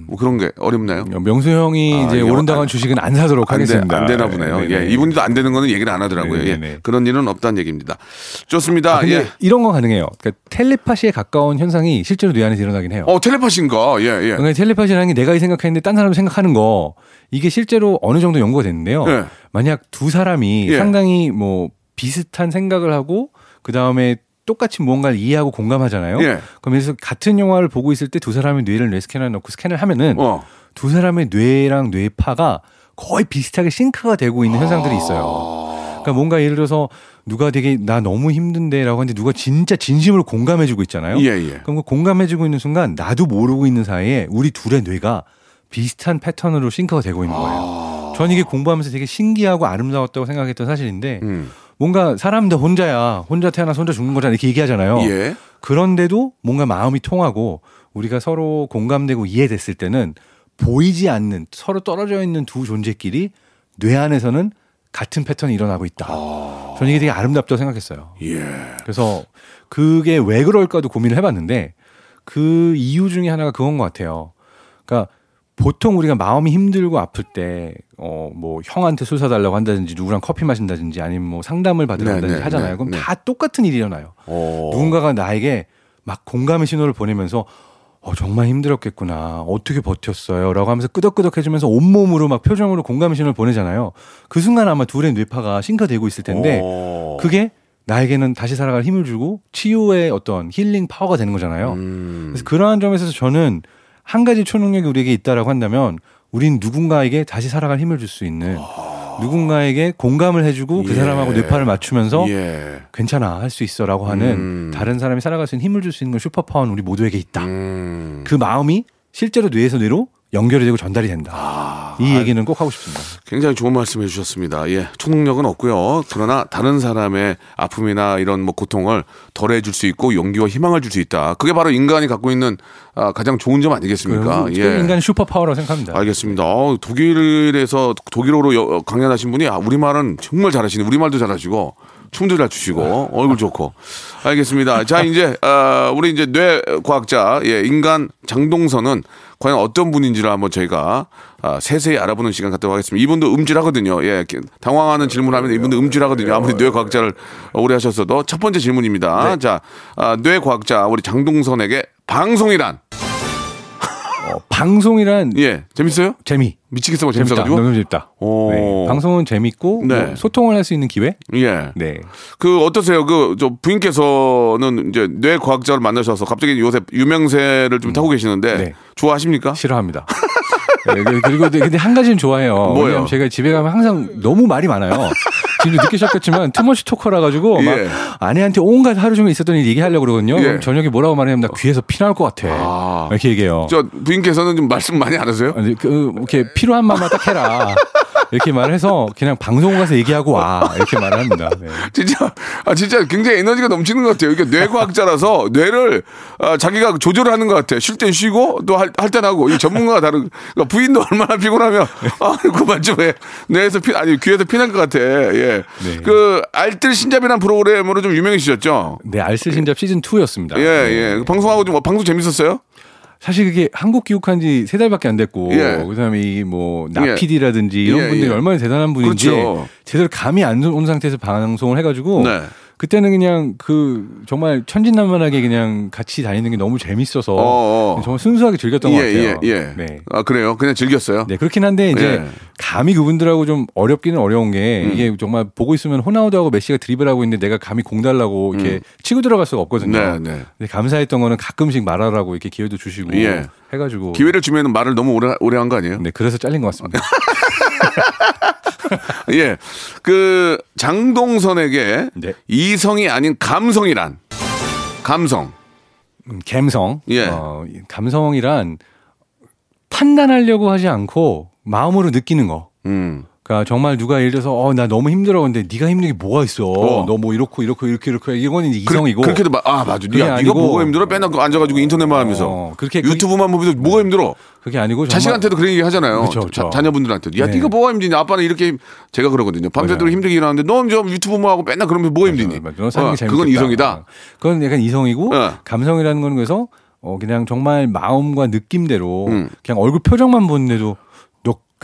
뭐 그런 게 어렵나요? 명수 형이 아, 이제 한 안- 주식은 안 사도록 안, 돼, 하겠습니다. 안 되나 보네요. 네, 예, 네. 이분도 안 되는 거는 얘기를 안 하더라고요. 네, 예, 네. 그런 일은 없다는 얘기입니다. 좋습니다. 아, 예. 이런 건 가능해요. 그러니까 텔레파시에 가까운 현상이 실제로 뇌 안에서 일어나긴 해요. 어 텔레파시인가? 예, 예. 그러니까 텔레파시라는 게 내가 생각했는데 딴 사람이 생각하는 거 이게 실제로 어느 정도 연구가 됐는데요. 예. 만약 두 사람이 예. 상당히 뭐 비슷한 생각을 하고 그 다음에 똑같이 무언가를 이해하고 공감하잖아요. 예. 그러면서 같은 영화를 보고 있을 때 두 사람의 뇌를 뇌 스캐너에 넣고 스캔을 하면은 어. 두 사람의 뇌랑 뇌파가 거의 비슷하게 싱크가 되고 있는 현상들이 있어요. 그러니까 뭔가 예를 들어서 누가 되게 나 너무 힘든데라고 하는데 누가 진짜 진심으로 공감해주고 있잖아요. 예, 예. 그럼 그 공감해주고 있는 순간 나도 모르고 있는 사이에 우리 둘의 뇌가 비슷한 패턴으로 싱크가 되고 있는 거예요. 전 이게 공부하면서 되게 신기하고 아름다웠다고 생각했던 사실인데 음. 뭔가 사람 다 혼자야 혼자 태어나서 혼자 죽는 거잖아 이렇게 얘기하잖아요. 예. 그런데도 뭔가 마음이 통하고 우리가 서로 공감되고 이해됐을 때는 보이지 않는 서로 떨어져 있는 두 존재끼리 뇌 안에서는 같은 패턴이 일어나고 있다. 저는 이게 되게 아름답다고 생각했어요. 예. 그래서 그게 왜 그럴까도 고민을 해봤는데 그 이유 중에 하나가 그건 것 같아요. 그러니까 보통 우리가 마음이 힘들고 아플 때, 어, 뭐, 형한테 술 사달라고 한다든지, 누구랑 커피 마신다든지, 아니면 뭐 상담을 받으러 네, 간다든지 네, 하잖아요. 네, 그럼 네. 다 똑같은 일이 일어나요. 어. 누군가가 나에게 막 공감의 신호를 보내면서 어, 정말 힘들었겠구나. 어떻게 버텼어요? 라고 하면서 끄덕끄덕 해주면서 온몸으로 막 표정으로 공감의 신호를 보내잖아요. 그 순간 아마 둘의 뇌파가 싱크되고 있을 텐데 어. 그게 나에게는 다시 살아갈 힘을 주고 치유의 어떤 힐링 파워가 되는 거잖아요. 음. 그래서 그러한 점에서 저는 한 가지 초능력이 우리에게 있다라고 한다면 우린 누군가에게 다시 살아갈 힘을 줄 수 있는 누군가에게 공감을 해주고 그 예. 사람하고 뇌파를 맞추면서 예. 괜찮아 할 수 있어라고 하는 음. 다른 사람이 살아갈 수 있는 힘을 줄 수 있는 슈퍼파워는 우리 모두에게 있다. 음. 그 마음이 실제로 뇌에서 뇌로 연결이 되고 전달이 된다. 아, 이 얘기는 꼭 하고 싶습니다. 굉장히 좋은 말씀 해 주셨습니다. 예, 초능력은 없고요. 그러나 다른 사람의 아픔이나 이런 뭐 고통을 덜해 줄 수 있고 용기와 희망을 줄 수 있다. 그게 바로 인간이 갖고 있는 아, 가장 좋은 점 아니겠습니까? 그 인간의 super power라고 생각합니다. 알겠습니다. 어, 독일에서 독일어로 여- 강연하신 분이 아, 우리 말은 정말 잘하시네. 우리 말도 잘하시고 춤도 잘 추시고 얼굴 좋고. 알겠습니다. 자 이제 어, 우리 이제 뇌 과학자 예, 인간 장동선은 과연 어떤 분인지를 한번 저희가 아, 세세히 알아보는 시간 갖도록 하겠습니다. 이분도 음질하거든요. 예, 당황하는 질문하면 이분도 음질하거든요. 아무리 뇌 과학자를 오래 하셨어도 첫 번째 질문입니다. 자, 아, 뇌 과학자 우리 장동선에게 방송이란 어, 방송이란 예 재밌어요? 재미. 미치겠어 재밌다. 재밌어가지고 너무 재밌다. 오. 네. 방송은 재밌고 네. 뭐 소통을 할 수 있는 기회. 예. 네. 그 어떠세요? 그 저 부인께서는 이제 뇌 과학자를 만나셔서 갑자기 요새 유명세를 좀 타고 계시는데 네. 좋아하십니까? 싫어합니다. 네, 그- 그리고 근데 한 가지는 좋아해요. 뭐요? 왜냐면 제가 집에 가면 항상 너무 말이 많아요. 지금 늦게 시작했지만 투머치 토커라 가지고 막 예. 아내한테 온갖 하루 종일 있었던 일 얘기하려고 그러거든요. 예. 저녁에 뭐라고 말하냐면 나 귀에서 피 나올 것 같아. 아. 이렇게 얘기해요. 저 부인께서는 좀 말씀 많이 안 하세요? 아니, 그, 이렇게 필요한 말만 딱 해라. 이렇게 말해서 그냥 방송 가서 얘기하고 와. 이렇게 말을 합니다. 네. 진짜 아 진짜 굉장히 에너지가 넘치는 것 같아요. 이게 뇌과학자라서 뇌를 아, 자기가 조절하는 것 같아. 쉴땐 쉬고 또할땐 하고 이 전문가가 다른 그러니까 부인도 얼마나 피곤하면 아 그만 좀 해 뇌에서 피 아니 귀에서 피날 것 같아. 예. 네. 그 알뜰 신잡이라는 프로그램으로 좀 유명해지셨죠. 네, 알쓸신잡 시즌 2였습니다. 예 예. 그 방송하고 좀 방송 재밌었어요? 사실 그게 한국 귀국한 지 세 달밖에 안 됐고 예. 그다음에 이뭐 예. 나피디라든지 이런 예, 분들이 예. 얼마나 대단한 분인지 그렇죠. 제대로 감이 안 온 상태에서 방송을 해가지고 네. 그때는 그냥 그 정말 천진난만하게 그냥 같이 다니는 게 너무 재밌어서 어, 어. 정말 순수하게 즐겼던 것 예, 같아요. 예, 예. 네. 아, 그래요? 그냥 즐겼어요? 네, 그렇긴 한데 이제 예. 감히 그분들하고 좀 어렵기는 어려운 게 음. 이게 정말 보고 있으면 호나우드하고 메시가 드리블 하고 있는데 내가 감히 공 달라고 이렇게 치고 들어갈 수가 없거든요. 음. 네, 네. 근데 감사했던 거는 가끔씩 말하라고 이렇게 기회도 주시고 예. 해가지고 기회를 주면 말을 너무 오래, 오래 한 거 아니에요? 네, 그래서 잘린 것 같습니다. 예. 그, 장동선에게 네. 이성이 아닌 감성이란? 감성. 음, 감성. 예. 어, 이 감성이란 판단하려고 하지 않고 마음으로 느끼는 거. 음. 그러니까 정말 누가 예를 들어서 어 나 너무 힘들어 근데 네가 힘든 게 뭐가 있어? 어. 너뭐 이렇고 이렇고 이렇게 이렇게 이거는 이제 이성이고. 그 렇게도 막, 아, 맞아. 네가 아니고- 뭐가 힘들어? 맨날 그거 앉아가지고 인터넷만 하면서. 어, 그렇게 그- 유튜브만 보면서 뭐가 힘들어? 그게 아니고 자식한테도 그런 얘기 하잖아요. 그쵸, 그쵸. 자, 녀분들한테 야, 네. 네가 뭐가 힘드냐? 아빠는 이렇게 제가 그러거든요. 밤새도록. 힘들게 일하는데 넌 좀 유튜브만 하고 맨날 그러면 뭐가 힘드니? 맞아, 맞아. 어. 그건 이성이다. 그건 약간 이성이고 어. 감성이라는 건 그래서 어 그냥 정말 마음과 느낌대로 음. 그냥 얼굴 표정만 보는데도 너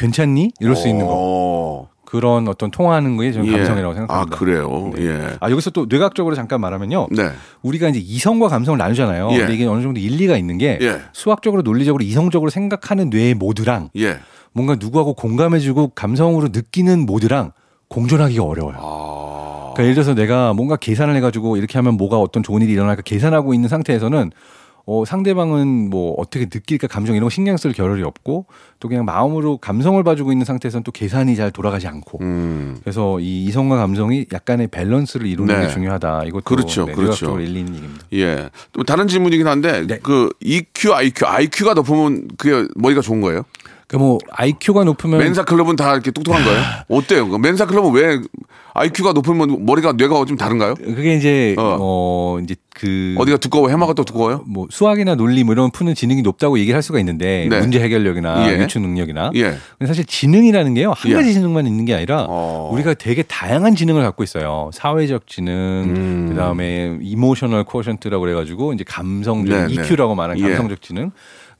괜찮니? 이럴 수 있는 거. 거. 그런 어떤 통화하는 거에 저는 감성이라고 생각합니다. 아, 그래요? 네. 예. 아 여기서 또 뇌과학적으로 잠깐 말하면요. 네. 우리가 이제 이성과 감성을 나누잖아요. 예. 근데 이게 어느 정도 일리가 있는 게 예. 수학적으로 논리적으로 이성적으로 생각하는 뇌의 모드랑 예. 뭔가 누구하고 공감해주고 감성으로 느끼는 모드랑 공존하기가 어려워요. 아. 그러니까 예를 들어서 내가 뭔가 계산을 해가지고 이렇게 하면 뭐가 어떤 좋은 일이 일어날까 계산하고 있는 상태에서는 어, 상대방은 뭐 어떻게 느낄까 감정 이런 거 신경 쓸 겨를이 없고 또 그냥 마음으로 감성을 봐주고 있는 상태에서는 또 계산이 잘 돌아가지 않고 음. 그래서 이 이성과 감성이 약간의 밸런스를 이루는 네. 게 중요하다. 이것도 그렇죠, 네, 그렇죠. 뇌과학적으로 일리 있는 얘기입니다. 예. 또 다른 질문이긴 한데 네. 그 EQ, IQ, IQ가 높으면 그게 머리가 좋은 거예요? 그러니까 뭐 IQ가 높으면 멘사 클럽은 다 이렇게 똑똑한 거예요? 어때요? 그 멘사 클럽은 왜 IQ가 높으면 머리가 뇌가 좀 다른가요? 그게 이제 어. 어, 이제 그 어디가 두꺼워? 해마가 또 두꺼워요? 뭐 수학이나 논리 뭐 이런 푸는 지능이 높다고 얘기를 할 수가 있는데 네. 문제 해결력이나 예. 유추 능력이나 예. 근데 사실 지능이라는 게요 한 예. 가지 지능만 있는 게 아니라 어. 우리가 되게 다양한 지능을 갖고 있어요 사회적 지능 음. 그다음에 emotional quotient라고 그래가지고 이제 감성적 네, 네. EQ라고 말하는 예. 감성적 지능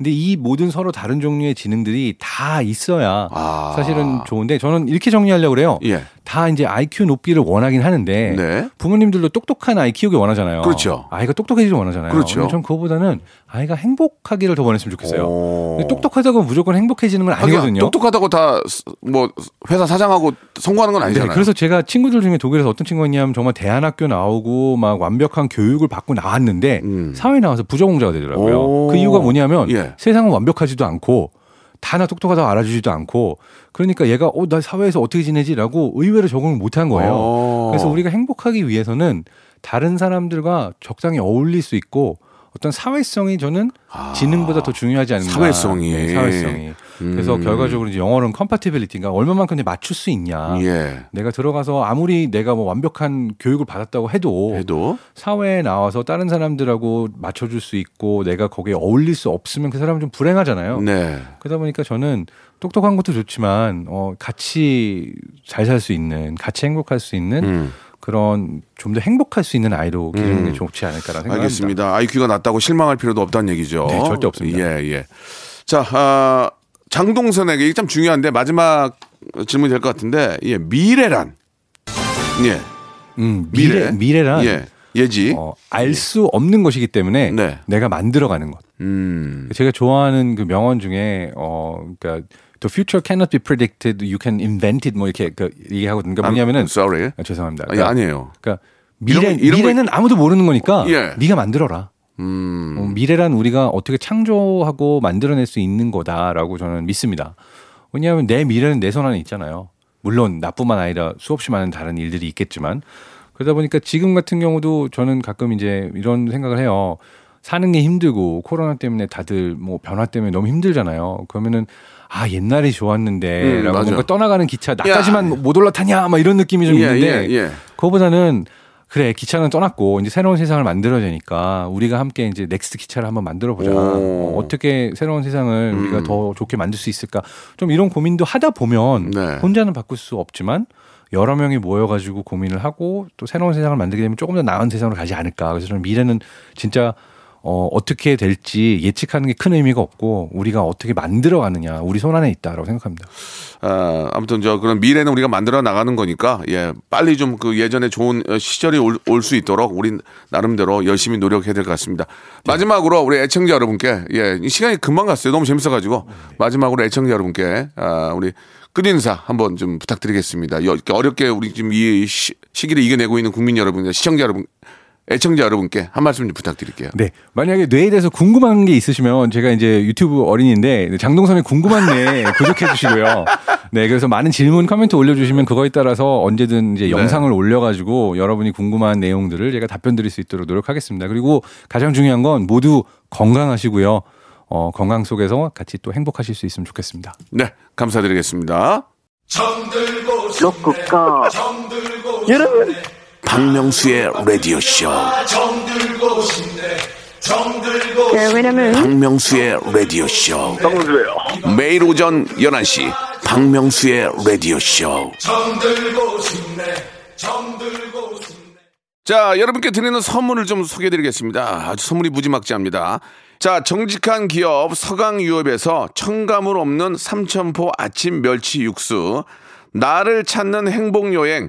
근데 이 모든 서로 다른 종류의 지능들이 다 있어야 아. 사실은 좋은데 저는 이렇게 정리하려고 그래요 예. 다 이제 IQ 높이를 원하긴 하는데 네. 부모님들도 똑똑한 아이 키우기 원하잖아요. 그렇죠. 아이가 똑똑해지길 원하잖아요. 그렇죠. 전 그거보다는 아이가 행복하기를 더 원했으면 좋겠어요. 오. 근데 똑똑하다고 무조건 행복해지는 건 아니거든요. 똑똑하다고 다 뭐 회사 사장하고 성공하는 건 네, 아니잖아요. 그래서 제가 친구들 중에 독일에서 어떤 친구가 있냐면 정말 대안학교 나오고 막 완벽한 교육을 받고 나왔는데 음. 사회에 나와서 부정공자가 되더라고요. 오. 그 이유가 뭐냐면 예. 세상은 완벽하지도 않고 다나 똑똑하다고 알아주지도 않고 그러니까 얘가 어 나 사회에서 어떻게 지내지라고 의외로 적응을 못한 거예요. 어. 그래서 우리가 행복하기 위해서는 다른 사람들과 적당히 어울릴 수 있고 어떤 사회성이 저는 지능보다 더 중요하지 않는가. 아. 사회성이. 네, 사회성이. 그래서 음. 결과적으로 이제 영어로는 compatibility인가 얼마만큼 맞출 수 있냐. 예. 내가 들어가서 아무리 내가 뭐 완벽한 교육을 받았다고 해도, 해도 사회에 나와서 다른 사람들하고 맞춰줄 수 있고 내가 거기에 어울릴 수 없으면 그 사람은 좀 불행하잖아요. 네. 그러다 보니까 저는 똑똑한 것도 좋지만 어 같이 잘 살 수 있는 같이 행복할 수 있는 음. 그런 좀 더 행복할 수 있는 아이로 기르는 음. 게 좋지 않을까라는 생각합니다. 알겠습니다. IQ가 낮다고 실망할 필요도 없다는 얘기죠. 네, 절대 없습니다. 예, 예. 자, 아, 장동선에게 이게 참 중요한데 마지막 질문이 될 것 같은데, 예, 미래란. 예, 음, 미래 미래란 예, 예지. 어, 알수 없는 것이기 때문에 네. 내가 만들어가는 것. 음, 제가 좋아하는 그 명언 중에 어 그러니까 The future cannot be predicted, you can invent it 뭐 이렇게 그 얘기하거든요. 그러니까 뭐냐면은 I'm sorry. 아, 죄송합니다. 아니, 그러니까, 아니에요. 그러니까 미래 이런 거- 이런 거- 미래는 아무도 모르는 거니까 예. 네가 만들어라. 음, 어, 미래란 우리가 어떻게 창조하고 만들어낼 수 있는 거다라고 저는 믿습니다. 왜냐하면 내 미래는 내 손 안에 있잖아요. 물론 나뿐만 아니라 수없이 많은 다른 일들이 있겠지만 그러다 보니까 지금 같은 경우도 저는 가끔 이제 이런 생각을 해요. 사는 게 힘들고 코로나 때문에 다들 뭐 변화 때문에 너무 힘들잖아요. 그러면은 아 옛날이 음, 좋았는데라고 맞아. 뭔가 떠나가는 기차 나까지만 못 올라타냐 막 이런 느낌이 좀 예, 있는데 예, 예. 그거보다는 그래 기차는 떠났고 이제 새로운 세상을 만들어야 되니까 우리가 함께 이제 next 기차를 한번 만들어 보자. 오. 어, 떻게 새로운 세상을 음. 우리가 더 좋게 만들 수 있을까? 좀 이런 고민도 하다 보면 네. 혼자는 바꿀 수 없지만 여러 명이 모여가지고 고민을 하고 또 새로운 세상을 만들게 되면 조금 더 나은 세상으로 가지 않을까. 그래서 저는 미래는 진짜 어, 어떻게 될지 예측하는 게 큰 의미가 없고 우리가 어떻게 만들어 가느냐 우리 손 안에 있다라고 생각합니다. 아, 아무튼 저 그런 미래는 우리가 만들어 나가는 거니까 예 빨리 좀 그 예전에 좋은 어, 시절이 올 수 있도록 우리 나름대로 열심히 노력해야 될 것 같습니다. 마지막으로 우리 애청자 여러분께 예이 시간이 금방 갔어요. 너무 재밌어가지고 마지막으로 애청자 여러분께 아, 우리 끝 인사 한번 좀 부탁드리겠습니다. 어렵게 우리 지금 이 시, 시기를 이겨내고 있는 국민 여러분, 시청자 여러분, 애청자 여러분께 한 말씀 좀 부탁드릴게요. 네. 만약에 뇌에 대해서 궁금한 게 있으시면 제가 이제 유튜브 어린인데 장동선의 궁금한 뇌 구독해 주시고요. 네. 그래서 많은 질문, 코멘트 올려주시면 그거에 따라서 언제든 이제 영상을 올려가지고 여러분이 궁금한 내용들을 제가 답변 드릴 수 있도록 노력하겠습니다. 그리고 가장 중요한 건 모두 건강하시고요. 어, 건강 속에서 같이 또 행복하실 수 있으면 좋겠습니다. 네, 감사드리겠습니다. 로쿠꺼. 여러분. 박명수의 라디오 쇼. 네, 왜냐면 박명수의 라디오 쇼. 박명수예요. 매일 오전 11시 박명수의 라디오 쇼. 자, 여러분께 드리는 선물을 좀 소개해 드리겠습니다. 아주 선물이 무지막지합니다. 자, 정직한 기업 서강유업에서 첨가물 없는 삼천포 아침 멸치 육수, 나를 찾는 행복여행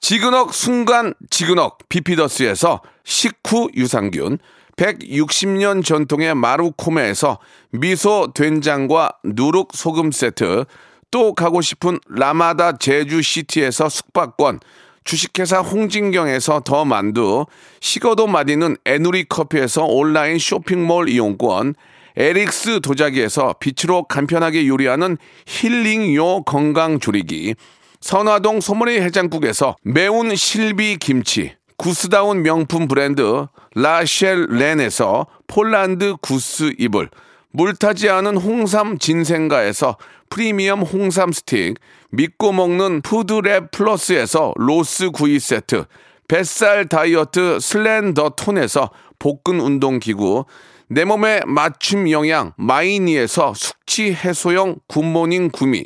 지그넉 순간 지그넉 비피더스에서 식후 유산균, 160년 전통의 마루코메에서 미소 된장과 누룩 소금 세트, 또 가고 싶은 라마다 제주시티에서 숙박권, 주식회사 홍진경에서 더 만두, 식어도 맛있는 에누리 커피에서 온라인 쇼핑몰 이용권, 에릭스 도자기에서 빛으로 간편하게 요리하는 힐링요 건강 조리기, 선화동 소머리 해장국에서 매운 실비 김치, 구스다운 명품 브랜드 라쉘 렌에서 폴란드 구스 이불, 물타지 않은 홍삼 진생가에서 프리미엄 홍삼 스틱, 믿고 먹는 푸드랩 플러스에서 로스 구이 세트, 뱃살 다이어트 슬렌더 톤에서 복근 운동 기구, 내 몸에 맞춤 영양 마이니에서 숙취 해소용 굿모닝 구미,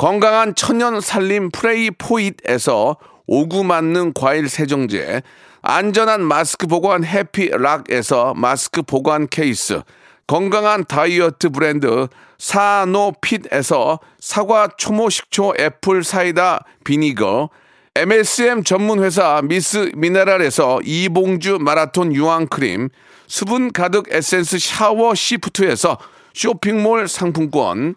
건강한 천연 살림 프레이 포잇에서 오구 맞는 과일 세정제, 안전한 마스크 보관 해피락에서 마스크 보관 케이스, 건강한 다이어트 브랜드 사노핏에서 사과 초모 식초 apple cider vinegar, MSM 전문 회사 미스 미네랄에서 이봉주 마라톤 유황 크림, 수분 가득 에센스 샤워 시프트에서 쇼핑몰 상품권,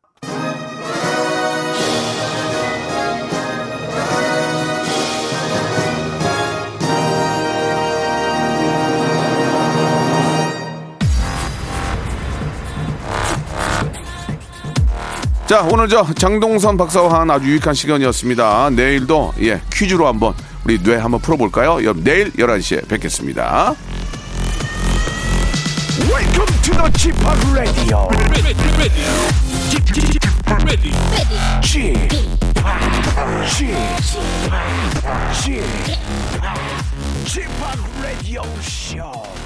자, 오늘 저 장동선 박사와 한 아주 유익한 시간이었습니다. 내일도 예, 퀴즈로 한번 우리 뇌 한번 풀어볼까요? 내일 11시에 뵙겠습니다. Welcome to the Chip Radio. Chip Radio Show.